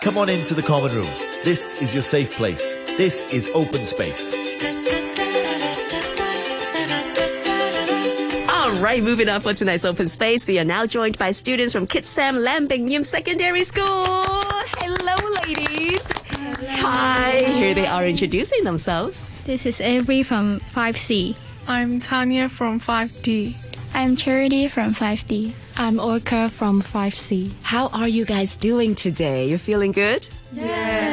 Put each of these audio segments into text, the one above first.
Come on into the common room. This is your safe place. This is open space. All right, moving on for tonight's open space. We are now joined by students from Kit Sam Lam Bing Yim Secondary School. Hello, ladies. Hi. Here they are introducing themselves. This is Avery from 5C. I'm Tanya from 5D. I'm Charity from 5D. I'm Orca from 5C. How are you guys doing today? You feeling good?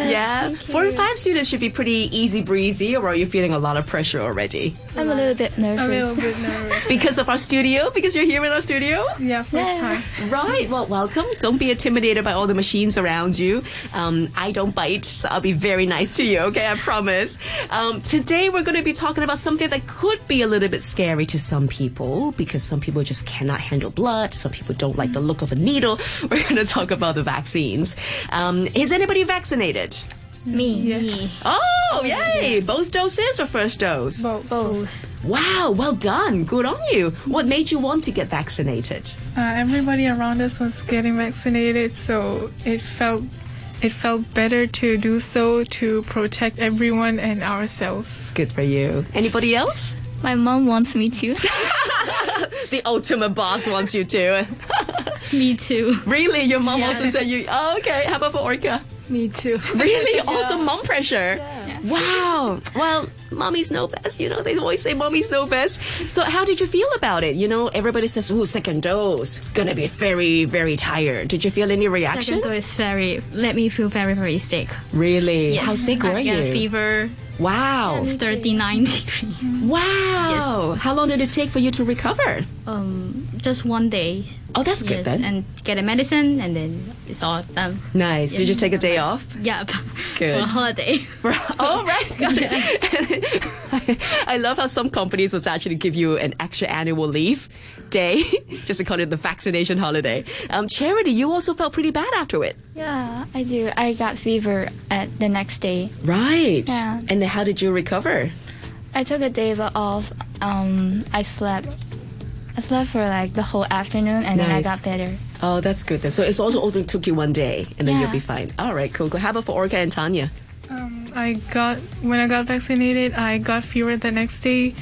Yes. Yeah. Four and five students should be pretty easy breezy, or are you feeling a lot of pressure already? I'm a little bit nervous. A little bit nervous. Because of our studio? Because you're here in our studio? Yeah, first Yeah. time. Right. Well, welcome. Don't be intimidated by all the machines around you. Um, I don't bite, so I'll be very nice to you. Okay, I promise. Um, today we're going to be talking about something that could be a little bit scary to some people because some people just cannot handle blood. Some people don't like the look of a needle. We're going to talk about the vaccines. Um, is anybody vaccinated? Me. Yes. Me. Oh, yay! Both doses or first dose? Both. Both. Wow, well done. Good on you. What made you want to get vaccinated? Uh, everybody around us was getting vaccinated, so it felt it felt better to do so to protect everyone and ourselves. Good for you. Anybody else? My mom wants me to. The ultimate boss wants you to. me too. really? Your mom Yeah. also said you. Oh, okay. How about for Orca? Me too. Really? Also mom pressure. Wow. Well, mommies know best. You know, they always say mommies know best. So how did you feel about it? You know, everybody says, oh, second dose. Gonna be very, very tired. Did you feel any reaction? Second dose very let me feel very very sick. Really? Yes. How sick I were a you? fever, Wow. 39 degree. Wow. How long did it take for you to recover? Um, just one day. Oh, that's good then. and get a medicine, and then it's all done. nice. Did you take a day off? Yeah. Good. For a holiday. oh, right. Got it. I love how some companies would actually give you an extra annual leave day just to call it the vaccination holiday. Um, Charity, you also felt pretty bad after it. Yeah, I do. I got fever at the next day. Right. Yeah. And then how did you recover? I took a day off. Um, I slept. I slept for like the whole afternoon, and then I got better. Oh, that's good then. So it's also only took you one day and then Yeah. you'll be fine. All right, cool. cool. How about for Orca and Tanya? Um, I got when I got vaccinated, I got fever the next day,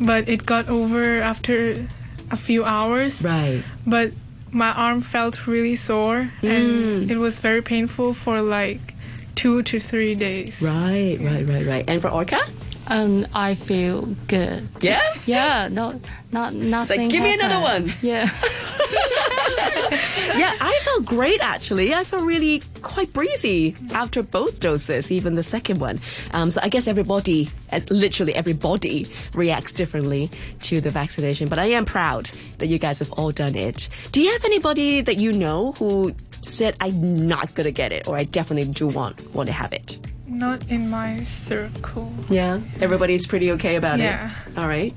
but it got over after a few hours. Right. But my arm felt really sore, and it was very painful for like two to three days. Right, right, right, right. And for Orca? Um, I feel good. Yeah? Yeah, no, not nothing. It's like, give me another one. Yeah. yeah, I felt great actually. I felt really quite breezy after both doses, even the second one. Um, so I guess everybody, as literally everybody, reacts differently to the vaccination. But I am proud that you guys have all done it. Do you have anybody that you know who said, "I'm not gonna get it," or "I definitely do want want to have it"? Not in my circle. Yeah, everybody's pretty okay about Yeah. it. All right,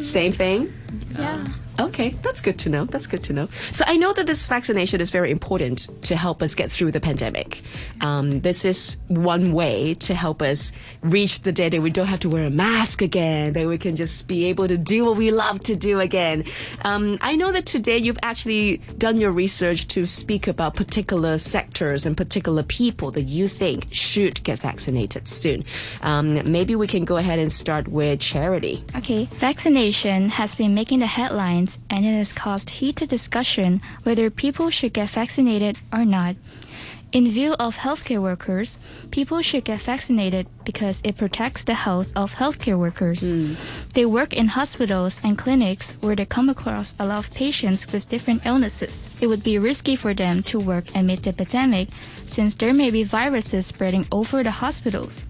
same thing. Yeah. Okay, that's good to know. That's good to know. So I know that this vaccination is very important to help us get through the pandemic. Um, this is one way to help us reach the day that we don't have to wear a mask again, that we can just be able to do what we love to do again. Um, I know that today you've actually done your research to speak about particular sectors and particular people that you think should get vaccinated soon. Um, maybe we can go ahead and start with charity. Okay, vaccination has been making the headlines and it has caused heated discussion whether people should get vaccinated or not. In view of healthcare workers, people should get vaccinated because it protects the health of healthcare workers. Hmm. They work in hospitals and clinics where they come across a lot of patients with different illnesses. It would be risky for them to work amid the epidemic since there may be viruses spreading over the hospitals.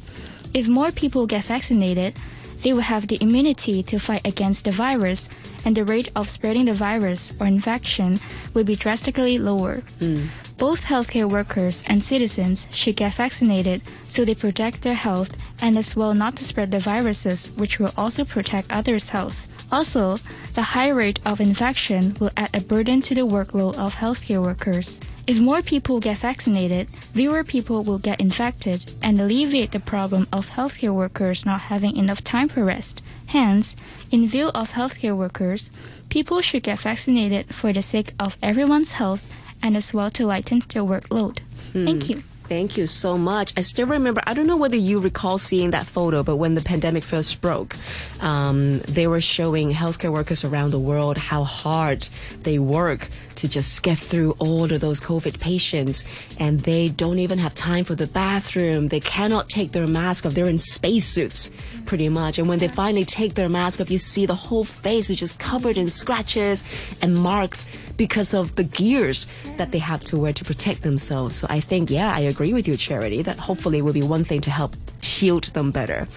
If more people get vaccinated, they will have the immunity to fight against the virus, and the rate of spreading the virus or infection will be drastically lower. Hmm. Both healthcare workers and citizens should get vaccinated so they protect their health and as well not to spread the viruses, which will also protect others' health. Also, the high rate of infection will add a burden to the workload of healthcare workers. If more people get vaccinated, fewer people will get infected and alleviate the problem of healthcare workers not having enough time for rest. Hence, in view of healthcare workers, people should get vaccinated for the sake of everyone's health and as well to lighten their workload. Thank you. Thank you so much. I still remember, I don't know whether you recall seeing that photo, but when the pandemic first broke, um, they were showing healthcare workers around the world how hard they work to just get through all of those COVID patients. And they don't even have time for the bathroom. They cannot take their mask off. They're in spacesuits pretty much. And when they finally take their mask off, you see the whole face is just covered in scratches and marks because of the gears that they have to wear to protect themselves. So I think, yeah, I agree with you, Charity, that hopefully will be one thing to help shield them better.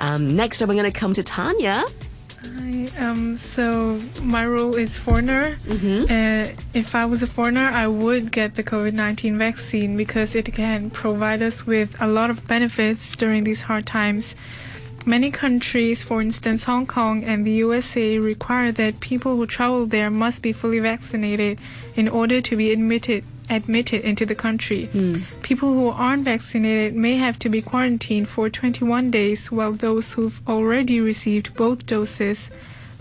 Um, next up, I'm going to come to Tanya. Hi, um, so my role is foreigner. Uh, if I was a foreigner, I would get the COVID 19 vaccine because it can provide us with a lot of benefits during these hard times. Many countries, for instance Hong Kong and the USA, require that people who travel there must be fully vaccinated in order to be admitted admitted into the country. Hmm. People who aren't vaccinated may have to be quarantined for 21 days, while those who've already received both doses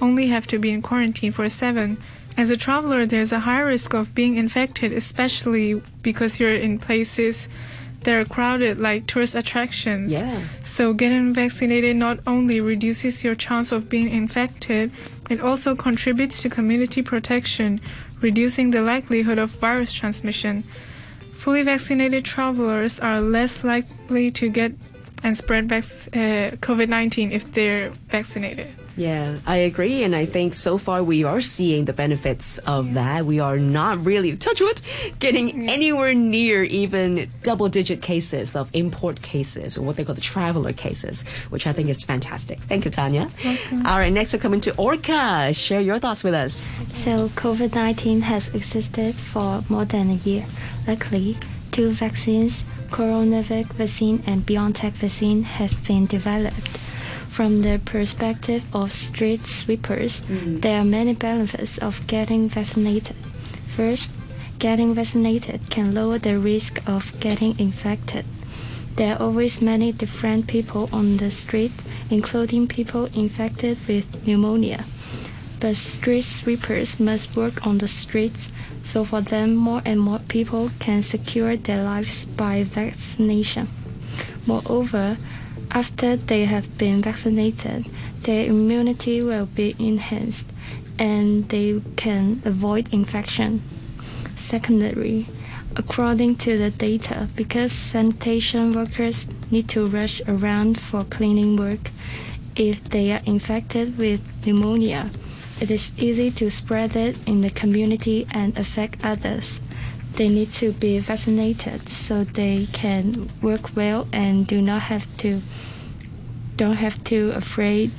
only have to be in quarantine for 7. As a traveler, there's a high risk of being infected, especially because you're in places that are crowded like tourist attractions. Yeah. So getting vaccinated not only reduces your chance of being infected, it also contributes to community protection, reducing the likelihood of virus transmission. Fully vaccinated travelers are less likely to get and spread vac- uh, COVID 19 if they're vaccinated. Yeah, I agree. And I think so far we are seeing the benefits of that. We are not really, touch wood, getting anywhere near even double digit cases of import cases or what they call the traveler cases, which I think is fantastic. Thank you, Tanya. All right, next we're coming to Orca. Share your thoughts with us. So COVID 19 has existed for more than a year. Luckily, two vaccines, Coronavac vaccine and BioNTech vaccine, have been developed. From the perspective of street sweepers, mm-hmm. there are many benefits of getting vaccinated. First, getting vaccinated can lower the risk of getting infected. There are always many different people on the street, including people infected with pneumonia but street sweepers must work on the streets, so for them, more and more people can secure their lives by vaccination. Moreover, after they have been vaccinated, their immunity will be enhanced and they can avoid infection. Secondly, according to the data, because sanitation workers need to rush around for cleaning work, if they are infected with pneumonia, it is easy to spread it in the community and affect others. They need to be vaccinated so they can work well and do not have to don't have to afraid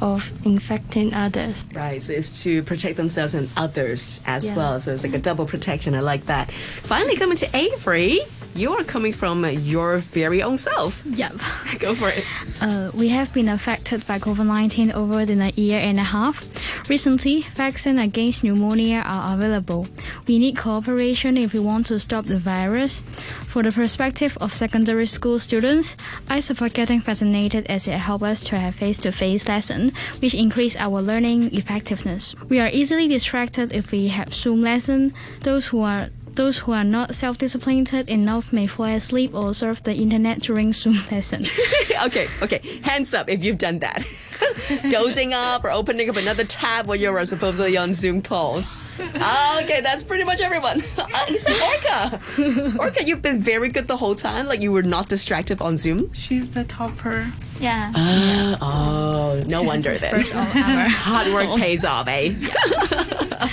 of infecting others. Right, so it's to protect themselves and others as Yeah. well. So it's like a double protection. I like that. Finally, coming to Avery. You're coming from your very own self. Yep. Go for it. Uh, we have been affected by COVID 19 over than a year and a half. Recently, vaccines against pneumonia are available. We need cooperation if we want to stop the virus. For the perspective of secondary school students, I support getting vaccinated as it helps us to have face-to-face lesson, which increase our learning effectiveness. We are easily distracted if we have Zoom lesson. Those who are those who are not self-disciplined enough may fall asleep or surf the internet during Zoom lesson. okay, okay. Hands up if you've done that. Dozing up or opening up another tab while you're supposedly on Zoom calls. Ah, okay, that's pretty much everyone. Uh, except Orca. Orca, you've been very good the whole time. Like you were not distracted on Zoom. She's the topper. Yeah. Uh, oh, no wonder then. Hard work pays off, eh?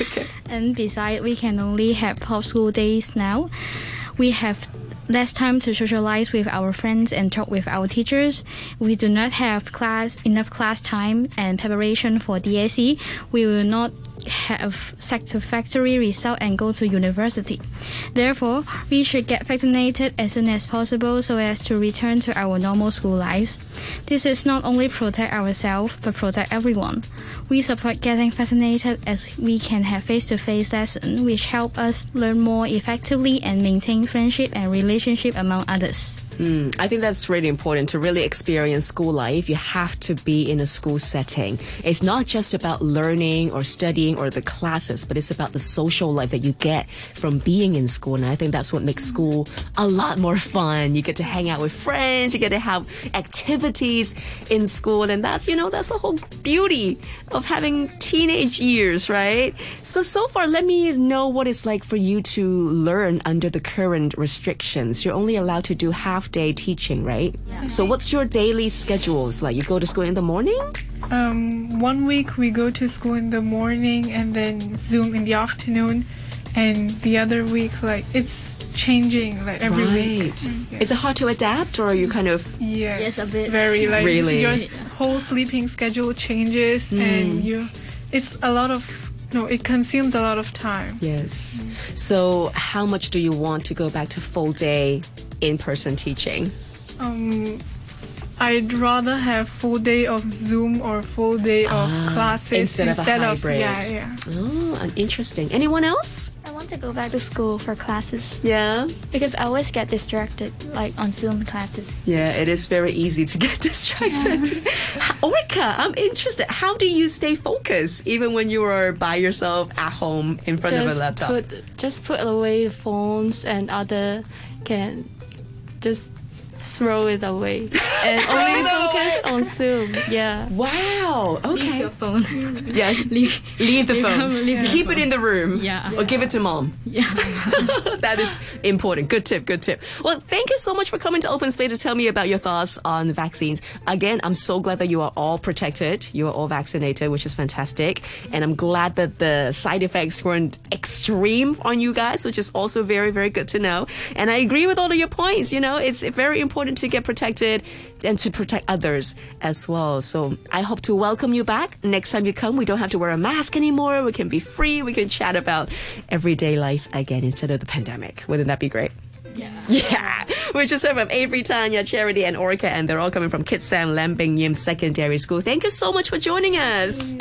okay. And besides, we can only have half school days now. We have less time to socialize with our friends and talk with our teachers. We do not have class enough class time and preparation for DSE. We will not have satisfactory result and go to university. Therefore, we should get vaccinated as soon as possible so as to return to our normal school lives. This is not only protect ourselves but protect everyone. We support getting vaccinated as we can have face-to-face lesson which help us learn more effectively and maintain friendship and relationship among others. Mm, I think that's really important to really experience school life. You have to be in a school setting. It's not just about learning or studying or the classes, but it's about the social life that you get from being in school. And I think that's what makes school a lot more fun. You get to hang out with friends, you get to have activities in school, and that's, you know, that's the whole beauty of having teenage years, right? So, so far, let me know what it's like for you to learn under the current restrictions. You're only allowed to do half day teaching, right? So, what's your daily schedules like? You go to school in the morning? Um, one week we go to school in the morning and then Zoom in the afternoon, and the other week like it's changing like every week. right. Mm, Is it hard to adapt, or are you kind of Yes, Yes, a bit. Very like Really? your whole sleeping schedule changes, hmm. and you, it's a lot of no, it consumes a lot of time. Yes. Mm. So, how much do you want to go back to full day in person teaching? Um, I'd rather have full day of Zoom or full day of classes Ah, instead of a hybrid. yeah, yeah. Oh, interesting. Anyone else? I want to go back to school for classes Yeah. because I always get distracted, like on Zoom classes. Yeah, it is very easy to get distracted. Orca, I'm interested. How do you stay focused even when you are by yourself at home in front of a just laptop? put just put away phones and other can just throw it away and only focus on Zoom. Yeah. wow. Okay. Leave Okay. your phone. Yeah. leave. Leave the phone. leave the Keep it in the room. Yeah. Or give it to mom. Yeah. that is important. Good tip, good tip. Well, thank you so much for coming to Open Space to tell me about your thoughts on vaccines. Again, I'm so glad that you are all protected. You are all vaccinated, which is fantastic. And I'm glad that the side effects weren't extreme on you guys, which is also very, very good to know. And I agree with all of your points. You know, it's very important to get protected and to protect others as well. So I hope to welcome you back. Next time you come, we don't have to wear a mask anymore. We can be free. We can chat about everyday life again instead of the pandemic. Wouldn't that be great? Yeah. Yeah. We just heard from Avery, Tanya, Charity, and Orca, and they're all coming from Kit Sam Lam Bing Yim Secondary School. Thank you so much for joining us.